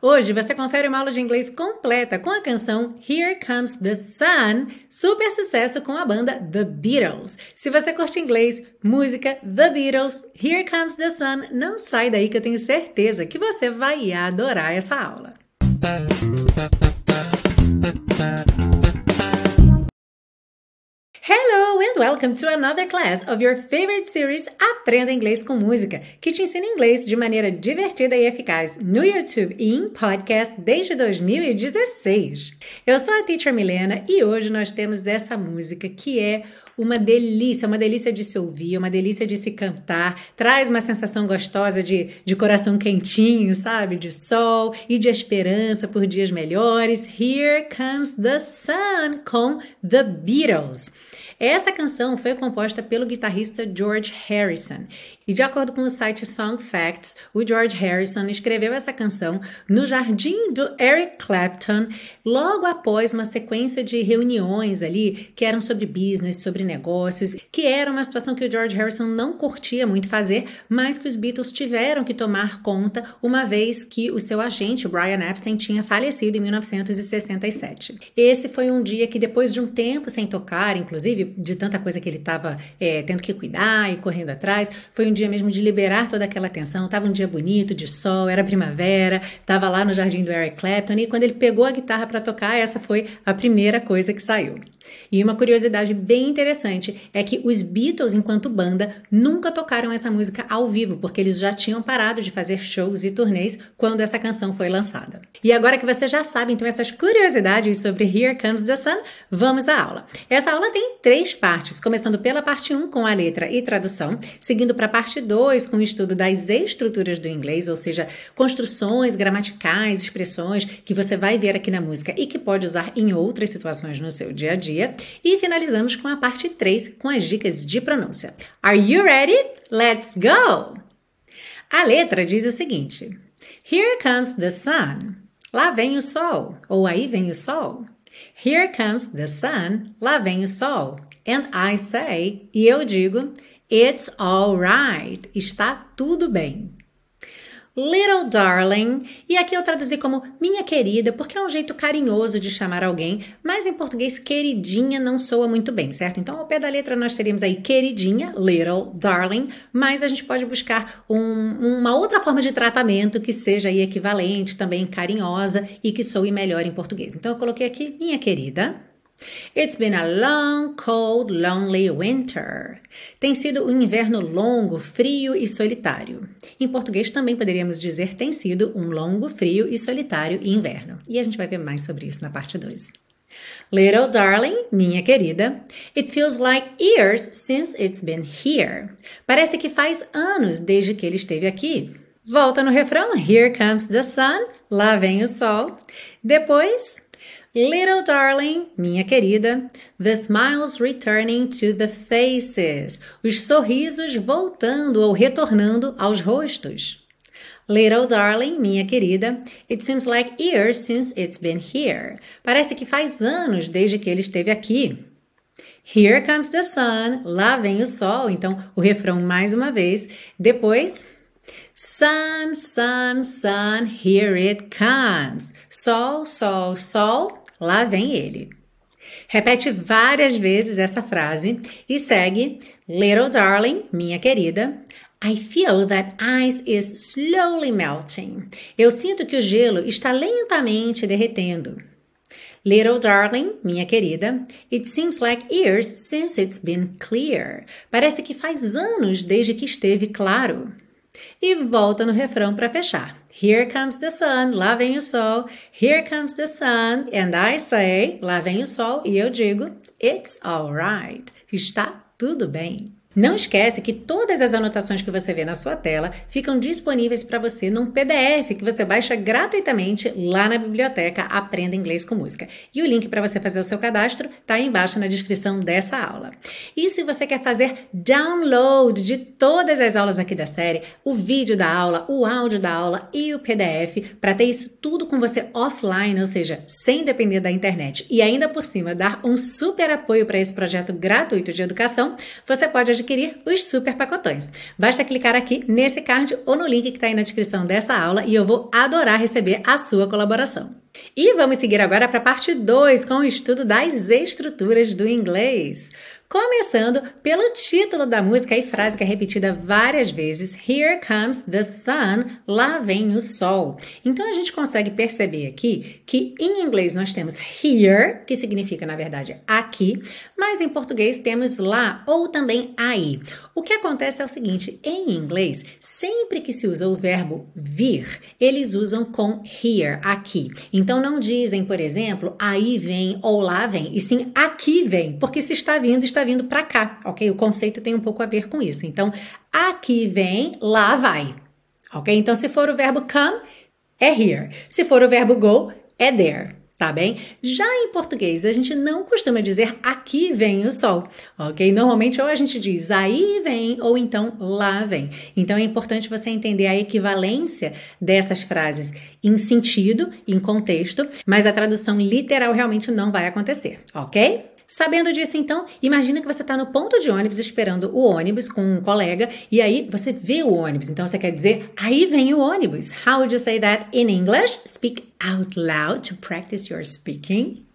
Hoje você confere uma aula de inglês completa com a canção Here Comes the Sun, super sucesso com a banda The Beatles. Se você curte inglês, música, The Beatles, Here Comes the Sun, não sai daí que eu tenho certeza que você vai adorar essa aula. And welcome to another class of your favorite series Aprenda Inglês com Música, que te ensina inglês de maneira divertida e eficaz no YouTube e em podcast desde 2016. Eu sou a Teacher Milena e hoje nós temos essa música que é uma delícia, uma delícia de se ouvir, uma delícia de se cantar, traz uma sensação gostosa de, de coração quentinho, sabe? De sol e de esperança por dias melhores. Here Comes the Sun com The Beatles. Essa canção foi composta pelo guitarrista George Harrison. E de acordo com o site Song Facts, o George Harrison escreveu essa canção no jardim do Eric Clapton, logo após uma sequência de reuniões ali que eram sobre business, sobre negócios, que era uma situação que o George Harrison não curtia muito fazer, mas que os Beatles tiveram que tomar conta uma vez que o seu agente, Brian Epstein, tinha falecido em 1967. Esse foi um dia que depois de um tempo sem tocar, inclusive de tanta coisa que ele estava é, tendo que cuidar e correndo atrás. Foi um dia mesmo de liberar toda aquela tensão. Tava um dia bonito, de sol, era primavera, tava lá no jardim do Eric Clapton e quando ele pegou a guitarra para tocar, essa foi a primeira coisa que saiu. E uma curiosidade bem interessante é que os Beatles, enquanto banda, nunca tocaram essa música ao vivo, porque eles já tinham parado de fazer shows e turnês quando essa canção foi lançada. E agora que você já sabe, então, essas curiosidades sobre Here Comes the Sun, vamos à aula. Essa aula tem três partes, começando pela parte 1 com a letra e tradução, seguindo para a parte 2 com o estudo das estruturas do inglês, ou seja, construções gramaticais, expressões que você vai ver aqui na música e que pode usar em outras situações no seu dia a dia dia e finalizamos com a parte 3 com as dicas de pronúncia. Are you ready? Let's go! A letra diz o seguinte: Here comes the sun. Lá vem o sol. Ou aí vem o sol. Here comes the sun. Lá vem o sol. And I say, e eu digo, It's all right. Está tudo bem. Little darling, e aqui eu traduzi como minha querida, porque é um jeito carinhoso de chamar alguém, mas em português queridinha não soa muito bem, certo? Então ao pé da letra nós teríamos aí queridinha, little darling, mas a gente pode buscar um, uma outra forma de tratamento que seja aí equivalente, também carinhosa e que soe melhor em português. Então eu coloquei aqui minha querida, It's been a long, cold, lonely winter. Tem sido um inverno longo, frio e solitário. Em português também poderíamos dizer tem sido um longo, frio e solitário inverno. E a gente vai ver mais sobre isso na parte 2. Little darling, minha querida, it feels like years since it's been here. Parece que faz anos desde que ele esteve aqui. Volta no refrão, here comes the sun, lá vem o sol. Depois, Little darling, minha querida, the smiles returning to the faces. Os sorrisos voltando ou retornando aos rostos. Little darling, minha querida, it seems like years since it's been here. Parece que faz anos desde que ele esteve aqui. Here comes the sun, lá vem o sol. Então, o refrão mais uma vez. Depois, sun, sun, sun, here it comes. Sol, sol, sol, Lá vem ele. Repete várias vezes essa frase e segue: Little darling, minha querida. I feel that ice is slowly melting. Eu sinto que o gelo está lentamente derretendo. Little darling, minha querida, it seems like years since it's been clear. Parece que faz anos desde que esteve claro. E volta no refrão para fechar. Here comes the sun, lá vem o sol. Here comes the sun, and I say, lá vem o sol, e eu digo, it's alright. Está tudo bem. Não esquece que todas as anotações que você vê na sua tela ficam disponíveis para você num PDF que você baixa gratuitamente lá na biblioteca Aprenda Inglês com Música. E o link para você fazer o seu cadastro está aí embaixo na descrição dessa aula. E se você quer fazer download de todas as aulas aqui da série, o vídeo da aula, o áudio da aula e o PDF, para ter isso tudo com você offline, ou seja, sem depender da internet, e ainda por cima dar um super apoio para esse projeto gratuito de educação, você pode adquirir os super pacotões. Basta clicar aqui nesse card ou no link que está aí na descrição dessa aula e eu vou adorar receber a sua colaboração. E vamos seguir agora para a parte 2 com o estudo das estruturas do inglês. Começando pelo título da música e frase que é repetida várias vezes: Here comes the sun, lá vem o sol. Então a gente consegue perceber aqui que em inglês nós temos here, que significa na verdade aqui, mas em português temos lá ou também aí. O que acontece é o seguinte: em inglês, sempre que se usa o verbo vir, eles usam com here, aqui. Então não dizem, por exemplo, aí vem ou lá vem, e sim aqui vem, porque se está vindo, está vindo para cá, ok? O conceito tem um pouco a ver com isso. Então, aqui vem, lá vai, ok? Então, se for o verbo come, é here. Se for o verbo go, é there. Tá bem? Já em português, a gente não costuma dizer aqui vem o sol, ok? Normalmente, ou a gente diz aí vem, ou então lá vem. Então, é importante você entender a equivalência dessas frases em sentido, em contexto, mas a tradução literal realmente não vai acontecer, ok? Sabendo disso, então, imagina que você está no ponto de ônibus esperando o ônibus com um colega e aí você vê o ônibus. Então você quer dizer, aí vem o ônibus. How would you say that in English? Speak out loud to practice your speaking.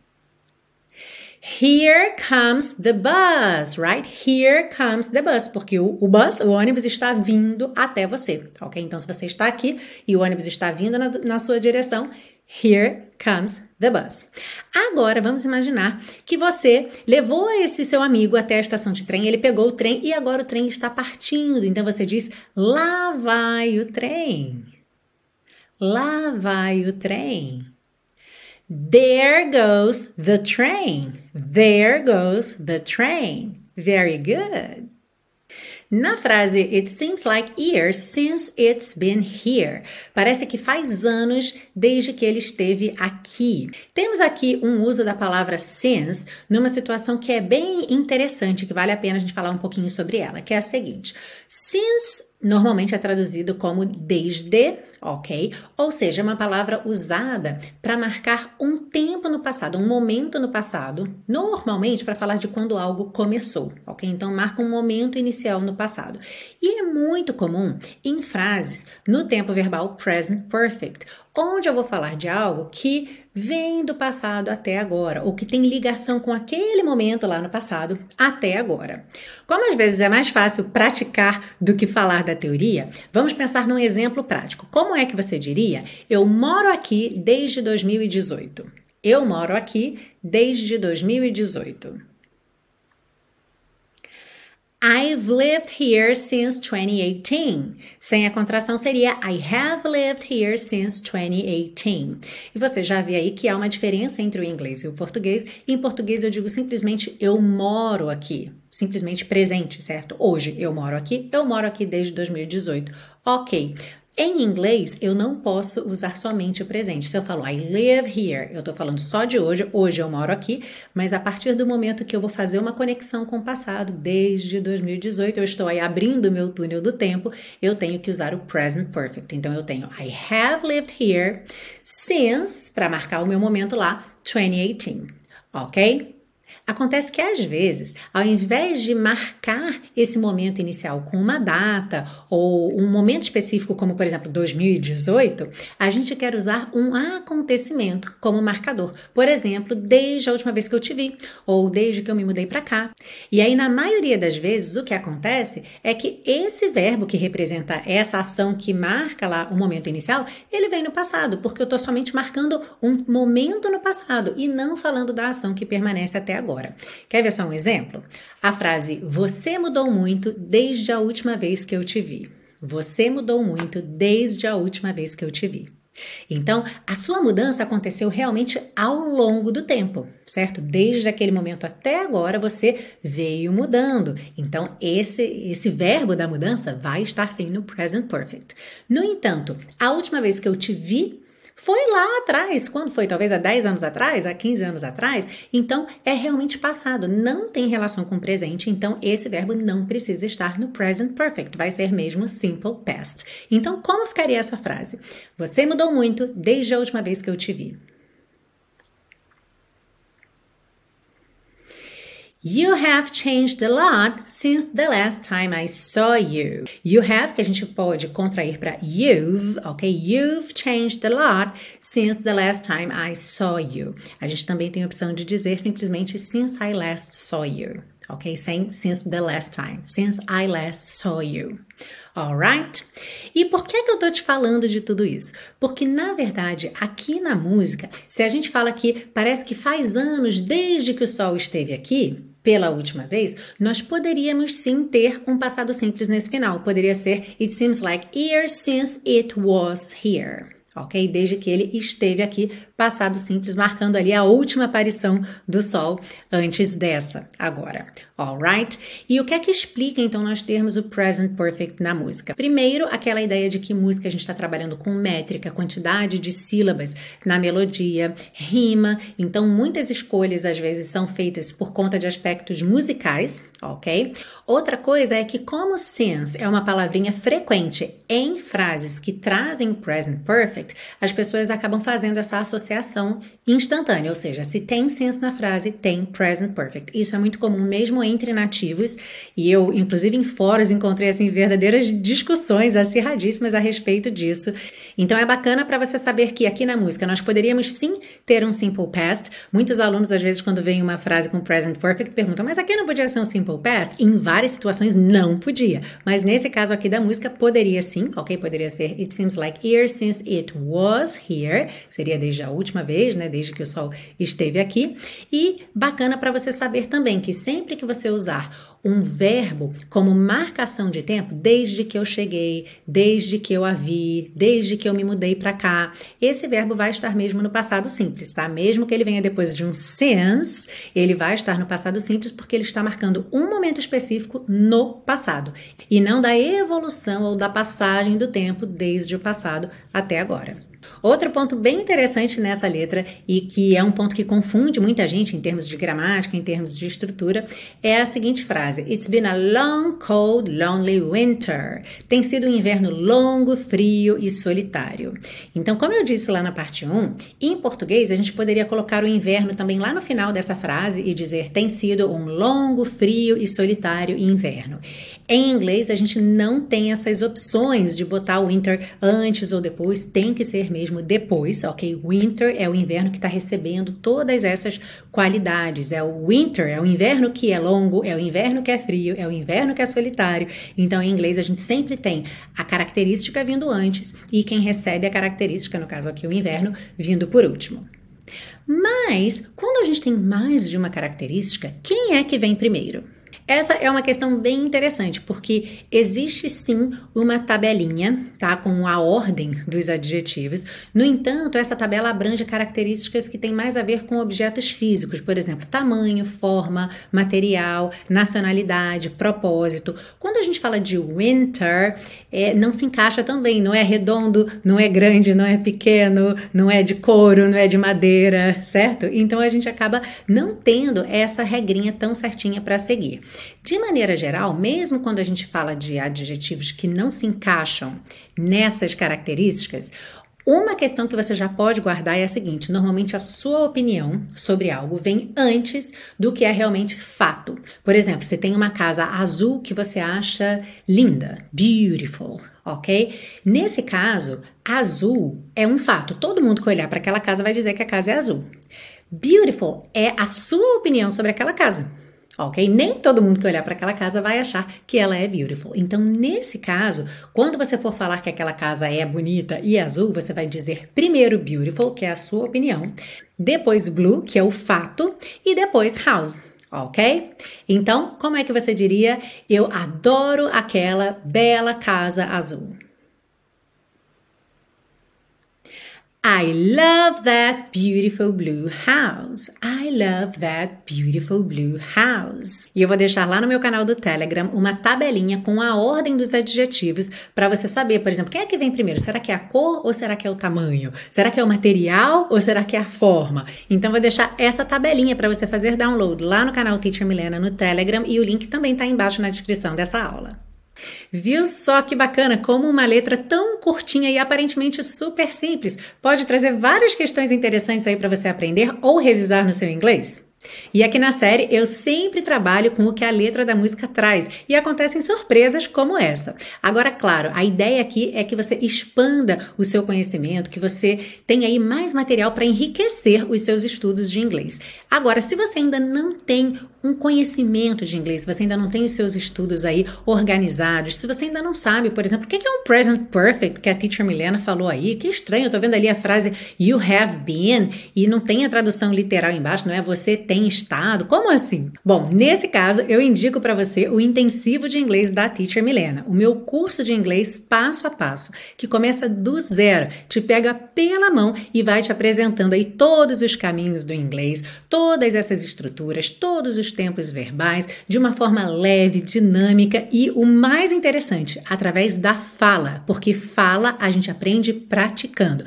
Here comes the bus, right? Here comes the bus, porque o, o, bus, o ônibus está vindo até você, ok? Então, se você está aqui e o ônibus está vindo na, na sua direção, here comes the bus. Agora vamos imaginar que você levou esse seu amigo até a estação de trem, ele pegou o trem e agora o trem está partindo. Então você diz: lá vai o trem. Lá vai o trem. There goes the train. There goes the train. Very good. Na frase It seems like years since it's been here. Parece que faz anos desde que ele esteve aqui. Temos aqui um uso da palavra since numa situação que é bem interessante, que vale a pena a gente falar um pouquinho sobre ela, que é a seguinte: Since normalmente é traduzido como desde, ok? Ou seja, é uma palavra usada para marcar um tempo no passado, um momento no passado, normalmente para falar de quando algo começou, ok? Então marca um momento inicial no passado. E é muito comum em frases no tempo verbal present perfect, onde eu vou falar de algo que vem do passado até agora, ou que tem ligação com aquele momento lá no passado até agora. Como às vezes é mais fácil praticar do que falar da teoria, vamos pensar num exemplo prático. Como é que você diria? Eu moro aqui desde 2018. Eu moro aqui desde 2018. I've lived here since 2018. Sem a contração seria I have lived here since 2018. E você já vê aí que há uma diferença entre o inglês e o português. Em português eu digo simplesmente eu moro aqui. Simplesmente presente, certo? Hoje eu moro aqui, eu moro aqui desde 2018. Ok. Em inglês, eu não posso usar somente o presente. Se eu falo I live here, eu estou falando só de hoje, hoje eu moro aqui, mas a partir do momento que eu vou fazer uma conexão com o passado, desde 2018, eu estou aí abrindo meu túnel do tempo, eu tenho que usar o present perfect. Então eu tenho I have lived here since, para marcar o meu momento lá, 2018, ok? Acontece que às vezes, ao invés de marcar esse momento inicial com uma data ou um momento específico, como por exemplo 2018, a gente quer usar um acontecimento como marcador. Por exemplo, desde a última vez que eu te vi ou desde que eu me mudei para cá. E aí, na maioria das vezes, o que acontece é que esse verbo que representa essa ação que marca lá o momento inicial, ele vem no passado, porque eu estou somente marcando um momento no passado e não falando da ação que permanece até agora agora. Quer ver só um exemplo? A frase Você mudou muito desde a última vez que eu te vi. Você mudou muito desde a última vez que eu te vi. Então, a sua mudança aconteceu realmente ao longo do tempo, certo? Desde aquele momento até agora você veio mudando. Então, esse esse verbo da mudança vai estar sim no present perfect. No entanto, a última vez que eu te vi foi lá atrás, quando foi? Talvez há 10 anos atrás, há 15 anos atrás. Então, é realmente passado, não tem relação com presente, então esse verbo não precisa estar no present perfect, vai ser mesmo simple past. Então, como ficaria essa frase? Você mudou muito desde a última vez que eu te vi. You have changed a lot since the last time I saw you. You have, que a gente pode contrair para you've, ok? You've changed a lot since the last time I saw you. A gente também tem a opção de dizer simplesmente since I last saw you ok? Sem since the last time, since I last saw you. Alright? E por que, que eu tô te falando de tudo isso? Porque, na verdade, aqui na música, se a gente fala que parece que faz anos desde que o sol esteve aqui, pela última vez, nós poderíamos sim ter um passado simples nesse final. Poderia ser It seems like years since it was here ok? Desde que ele esteve aqui, passado simples, marcando ali a última aparição do Sol antes dessa, agora, alright? E o que é que explica então nós termos o present perfect na música? Primeiro, aquela ideia de que música a gente está trabalhando com métrica, quantidade de sílabas na melodia, rima, então muitas escolhas às vezes são feitas por conta de aspectos musicais, ok? Outra coisa é que, como since é uma palavrinha frequente em frases que trazem present perfect, as pessoas acabam fazendo essa associação instantânea, ou seja, se tem since na frase, tem present perfect. Isso é muito comum mesmo entre nativos, e eu, inclusive em fóruns, encontrei assim verdadeiras discussões acirradíssimas a respeito disso. Então é bacana para você saber que aqui na música nós poderíamos sim ter um simple past. Muitos alunos, às vezes, quando vem uma frase com present perfect, perguntam, mas aqui não podia ser um simple past? Em várias situações não podia. Mas nesse caso aqui da música, poderia sim, ok? Poderia ser It seems like years since it was here, seria desde a última vez, né? Desde que o sol esteve aqui. E bacana para você saber também que sempre que você usar um verbo como marcação de tempo desde que eu cheguei, desde que eu a vi, desde que eu me mudei para cá. Esse verbo vai estar mesmo no passado simples, tá? Mesmo que ele venha depois de um since, ele vai estar no passado simples porque ele está marcando um momento específico no passado e não da evolução ou da passagem do tempo desde o passado até agora. Outro ponto bem interessante nessa letra e que é um ponto que confunde muita gente em termos de gramática, em termos de estrutura, é a seguinte frase: It's been a long, cold, lonely winter. Tem sido um inverno longo, frio e solitário. Então, como eu disse lá na parte 1, em português a gente poderia colocar o inverno também lá no final dessa frase e dizer tem sido um longo, frio e solitário inverno. Em inglês a gente não tem essas opções de botar o winter antes ou depois, tem que ser mesmo depois, ok? Winter é o inverno que está recebendo todas essas qualidades. É o winter, é o inverno que é longo, é o inverno que é frio, é o inverno que é solitário. Então, em inglês, a gente sempre tem a característica vindo antes e quem recebe a característica, no caso aqui, o inverno, vindo por último. Mas, quando a gente tem mais de uma característica, quem é que vem primeiro? Essa é uma questão bem interessante, porque existe sim uma tabelinha, tá, com a ordem dos adjetivos. No entanto, essa tabela abrange características que têm mais a ver com objetos físicos, por exemplo, tamanho, forma, material, nacionalidade, propósito. Quando a gente fala de winter, é, não se encaixa também, não é redondo, não é grande, não é pequeno, não é de couro, não é de madeira, certo? Então a gente acaba não tendo essa regrinha tão certinha para seguir. De maneira geral, mesmo quando a gente fala de adjetivos que não se encaixam nessas características, uma questão que você já pode guardar é a seguinte: normalmente a sua opinião sobre algo vem antes do que é realmente fato. Por exemplo, você tem uma casa azul que você acha linda, beautiful, ok? Nesse caso, azul é um fato. Todo mundo que olhar para aquela casa vai dizer que a casa é azul. Beautiful é a sua opinião sobre aquela casa ok? Nem todo mundo que olhar para aquela casa vai achar que ela é beautiful. Então, nesse caso, quando você for falar que aquela casa é bonita e azul, você vai dizer primeiro beautiful, que é a sua opinião, depois blue, que é o fato, e depois house. Ok? Então, como é que você diria? Eu adoro aquela bela casa azul. I love that beautiful blue house. I love that beautiful blue house. E eu vou deixar lá no meu canal do Telegram uma tabelinha com a ordem dos adjetivos para você saber, por exemplo, quem é que vem primeiro? Será que é a cor ou será que é o tamanho? Será que é o material ou será que é a forma? Então vou deixar essa tabelinha para você fazer download lá no canal Teacher Milena no Telegram e o link também está embaixo na descrição dessa aula. Viu só que bacana como uma letra tão curtinha e aparentemente super simples pode trazer várias questões interessantes aí para você aprender ou revisar no seu inglês? E aqui na série eu sempre trabalho com o que a letra da música traz e acontecem surpresas como essa. Agora, claro, a ideia aqui é que você expanda o seu conhecimento, que você tenha aí mais material para enriquecer os seus estudos de inglês. Agora, se você ainda não tem um conhecimento de inglês, se você ainda não tem os seus estudos aí organizados, se você ainda não sabe, por exemplo, o que é um present perfect que a teacher Milena falou aí, que estranho, eu tô vendo ali a frase you have been e não tem a tradução literal embaixo, não é você tem estado, como assim? Bom, nesse caso eu indico para você o intensivo de inglês da teacher Milena, o meu curso de inglês passo a passo, que começa do zero, te pega pela mão e vai te apresentando aí todos os caminhos do inglês, todas essas estruturas, todos os tempos verbais de uma forma leve, dinâmica e o mais interessante, através da fala, porque fala a gente aprende praticando.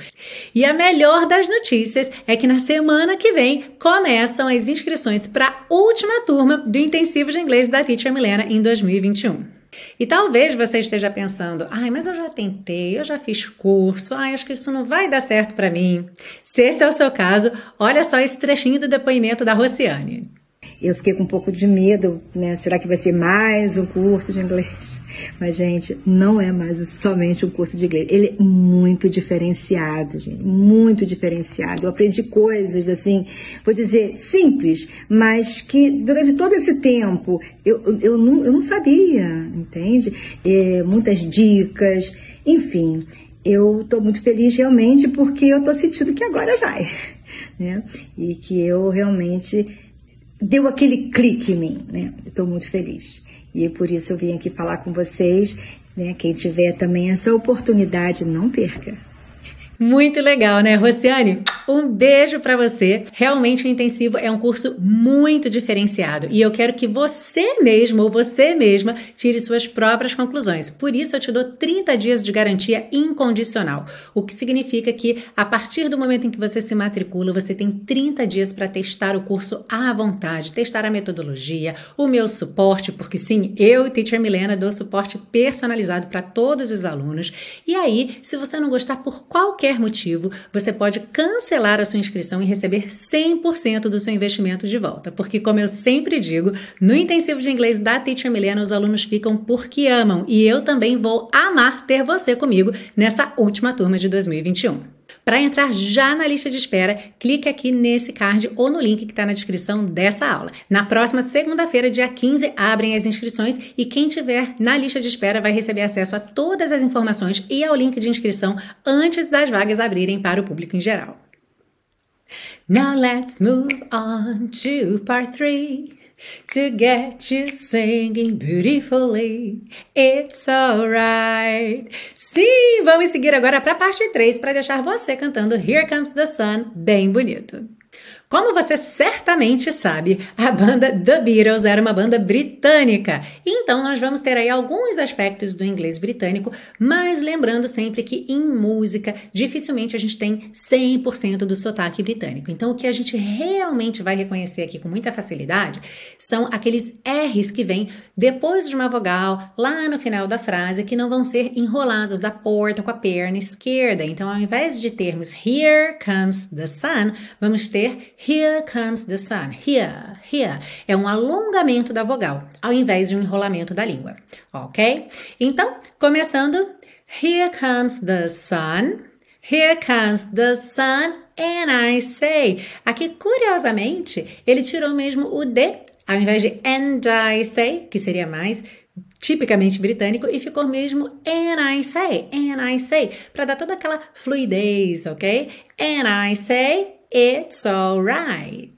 E a melhor das notícias é que na semana que vem começam as inscrições para a última turma do intensivo de inglês da Teacher Milena em 2021. E talvez você esteja pensando: ai, mas eu já tentei, eu já fiz curso, ai, acho que isso não vai dar certo para mim. Se esse é o seu caso, olha só esse trechinho do depoimento da Rociane. Eu fiquei com um pouco de medo, né? Será que vai ser mais um curso de inglês? Mas, gente, não é mais somente um curso de inglês. Ele é muito diferenciado, gente. Muito diferenciado. Eu aprendi coisas, assim, vou dizer, simples, mas que durante todo esse tempo eu, eu, não, eu não sabia, entende? É, muitas dicas, enfim. Eu estou muito feliz realmente porque eu estou sentindo que agora vai, né? E que eu realmente deu aquele clique em mim, né? Estou muito feliz. E por isso eu vim aqui falar com vocês, né? Quem tiver também essa oportunidade, não perca. Muito legal, né, Rociane? Um beijo para você. Realmente o intensivo é um curso muito diferenciado e eu quero que você mesmo ou você mesma tire suas próprias conclusões. Por isso eu te dou 30 dias de garantia incondicional, o que significa que a partir do momento em que você se matricula, você tem 30 dias para testar o curso à vontade, testar a metodologia, o meu suporte, porque sim, eu, Teacher Milena, dou suporte personalizado para todos os alunos. E aí, se você não gostar por qualquer motivo, você pode cancelar a sua inscrição e receber 100% do seu investimento de volta. Porque, como eu sempre digo, no intensivo de inglês da Teacher Milena, os alunos ficam porque amam. E eu também vou amar ter você comigo nessa última turma de 2021. Para entrar já na lista de espera, clique aqui nesse card ou no link que está na descrição dessa aula. Na próxima segunda-feira, dia 15, abrem as inscrições e quem tiver na lista de espera vai receber acesso a todas as informações e ao link de inscrição antes das vagas abrirem para o público em geral. Now let's move on to part 3 to get you singing beautifully. It's alright. Sim, vamos seguir agora para a parte 3 para deixar você cantando Here Comes the Sun bem bonito. Como você certamente sabe, a banda The Beatles era uma banda britânica. Então nós vamos ter aí alguns aspectos do inglês britânico, mas lembrando sempre que em música dificilmente a gente tem 100% do sotaque britânico. Então o que a gente realmente vai reconhecer aqui com muita facilidade são aqueles R's que vêm depois de uma vogal, lá no final da frase, que não vão ser enrolados da porta com a perna esquerda. Então ao invés de termos Here comes the sun, vamos ter Here comes the sun. Here, here é um alongamento da vogal, ao invés de um enrolamento da língua, ok? Então, começando, Here comes the sun. Here comes the sun and I say. Aqui, curiosamente, ele tirou mesmo o D ao invés de and I say, que seria mais tipicamente britânico, e ficou mesmo and I say, and I say, para dar toda aquela fluidez, ok? And I say, It's alright.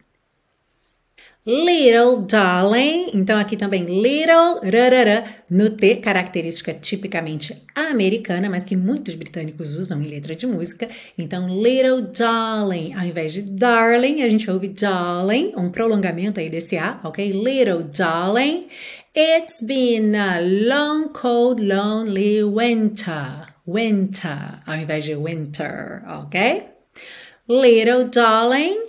Little darling, então aqui também little, rarara, no T, característica tipicamente americana, mas que muitos britânicos usam em letra de música. Então, little darling, ao invés de darling, a gente ouve darling, um prolongamento aí desse A, ok? Little darling, it's been a long, cold, lonely winter. Winter, ao invés de winter, ok? Little darling,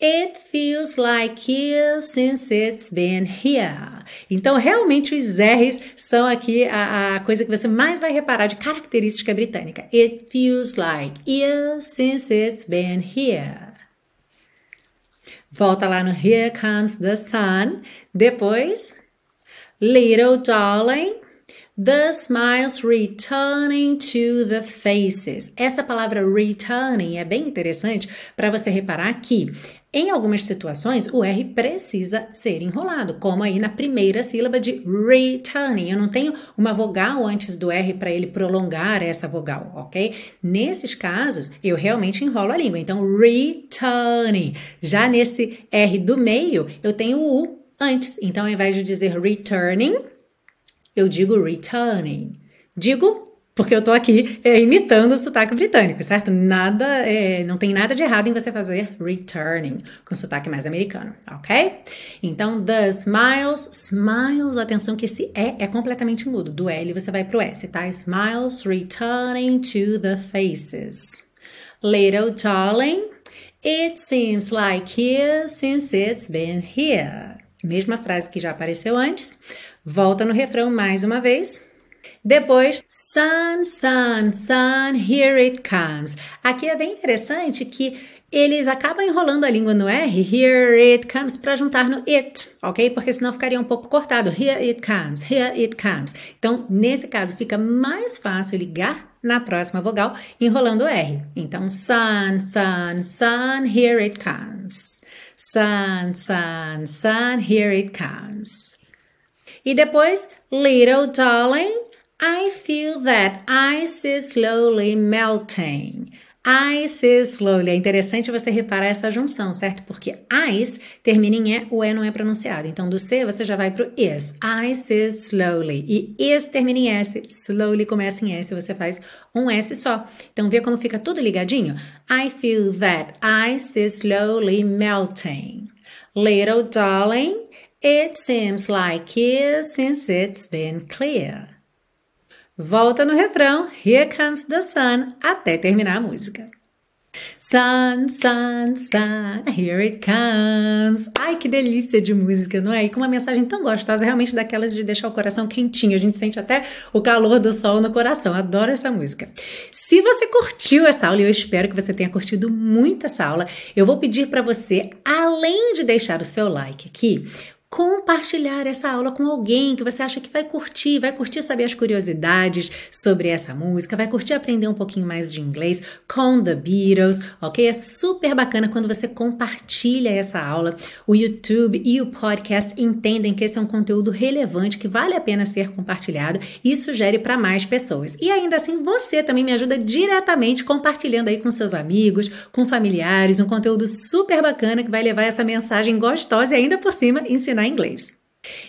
it feels like years since it's been here. Então, realmente, os R's são aqui a, a, coisa que você mais vai reparar de característica britânica. It feels like years since it's been here. Volta lá no Here Comes the Sun. Depois, Little Darling. The smiles returning to the faces. Essa palavra returning é bem interessante para você reparar que em algumas situações o R precisa ser enrolado, como aí na primeira sílaba de returning. Eu não tenho uma vogal antes do R para ele prolongar essa vogal, ok? Nesses casos, eu realmente enrolo a língua. Então, returning. Já nesse R do meio, eu tenho o U antes. Então, ao invés de dizer returning, eu digo returning. Digo porque eu tô aqui é, imitando o sotaque britânico, certo? Nada, é, não tem nada de errado em você fazer returning com sotaque mais americano, ok? Então, the smiles, smiles, atenção que esse E é completamente mudo. Do L você vai pro S, tá? Smiles returning to the faces. Little darling, it seems like years since it's been here. Mesma frase que já apareceu antes. Volta no refrão mais uma vez. Depois, sun, sun, sun, here it comes. Aqui é bem interessante que eles acabam enrolando a língua no R, here it comes, para juntar no it, ok? Porque senão ficaria um pouco cortado. Here it comes, here it comes. Então, nesse caso, fica mais fácil ligar na próxima vogal enrolando o R. Então, sun, sun, sun, here it comes. Sun, sun, sun, here it comes. E depois, little darling, I feel that ice is slowly melting. Ice is slowly. É interessante você reparar essa junção, certo? Porque ice termina em E, o E não é pronunciado. Então, do C você já vai para o is. Ice is slowly. E is termina em S. Slowly começa em S. Você faz um S só. Então, vê como fica tudo ligadinho? I feel that ice is slowly melting. Little darling, It seems like years since it's been clear. Volta no refrão Here Comes the Sun até terminar a música. Sun, sun, sun, here it comes. Ai, que delícia de música, não é? E com uma mensagem tão gostosa, realmente daquelas de deixar o coração quentinho. A gente sente até o calor do sol no coração. Adoro essa música. Se você curtiu essa aula, e eu espero que você tenha curtido muito essa aula, eu vou pedir para você, além de deixar o seu like aqui, compartilhar essa aula com alguém que você acha que vai curtir, vai curtir saber as curiosidades sobre essa música, vai curtir aprender um pouquinho mais de inglês com The Beatles, ok? É super bacana quando você compartilha essa aula. O YouTube e o podcast entendem que esse é um conteúdo relevante que vale a pena ser compartilhado e sugere para mais pessoas. E ainda assim, você também me ajuda diretamente compartilhando aí com seus amigos, com familiares, um conteúdo super bacana que vai levar essa mensagem gostosa e ainda por cima ensinar in English.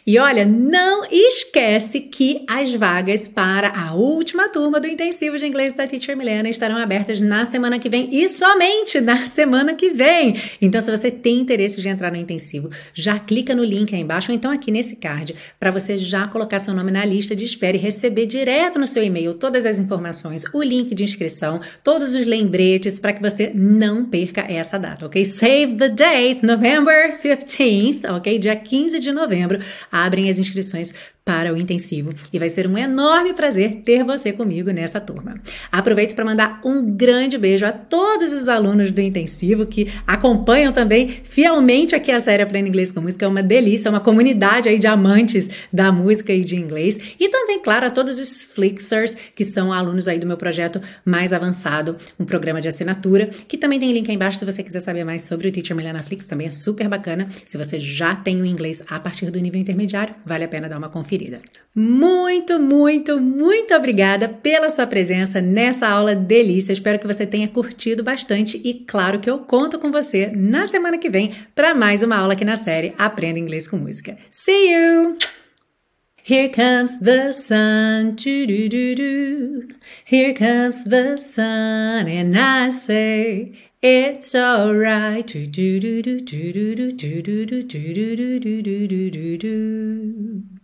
E olha, não esquece que as vagas para a última turma do intensivo de inglês da Teacher Milena estarão abertas na semana que vem e somente na semana que vem. Então, se você tem interesse de entrar no intensivo, já clica no link aí embaixo ou então aqui nesse card para você já colocar seu nome na lista de espera e receber direto no seu e-mail todas as informações, o link de inscrição, todos os lembretes para que você não perca essa data, ok? Save the date, November 15th, ok? Dia 15 de novembro abrem as inscrições para o intensivo. E vai ser um enorme prazer ter você comigo nessa turma. Aproveito para mandar um grande beijo a todos os alunos do intensivo que acompanham também fielmente aqui a série Aprenda Inglês com Música, é uma delícia, é uma comunidade aí de amantes da música e de inglês. E também, claro, a todos os Flixers que são alunos aí do meu projeto mais avançado, um programa de assinatura, que também tem link aí embaixo. Se você quiser saber mais sobre o Teacher Milena Flix, também é super bacana. Se você já tem o inglês a partir do nível intermediário, vale a pena dar uma conferida querida. Muito, muito, muito obrigada pela sua presença nessa aula delícia. Espero que você tenha curtido bastante e claro que eu conto com você na semana que vem para mais uma aula aqui na série Aprenda Inglês com Música. See you! Here comes the sun, doo -doo -doo -doo. here comes the sun, and I say it's alright. Do do do do do do do do do do do do do do do do.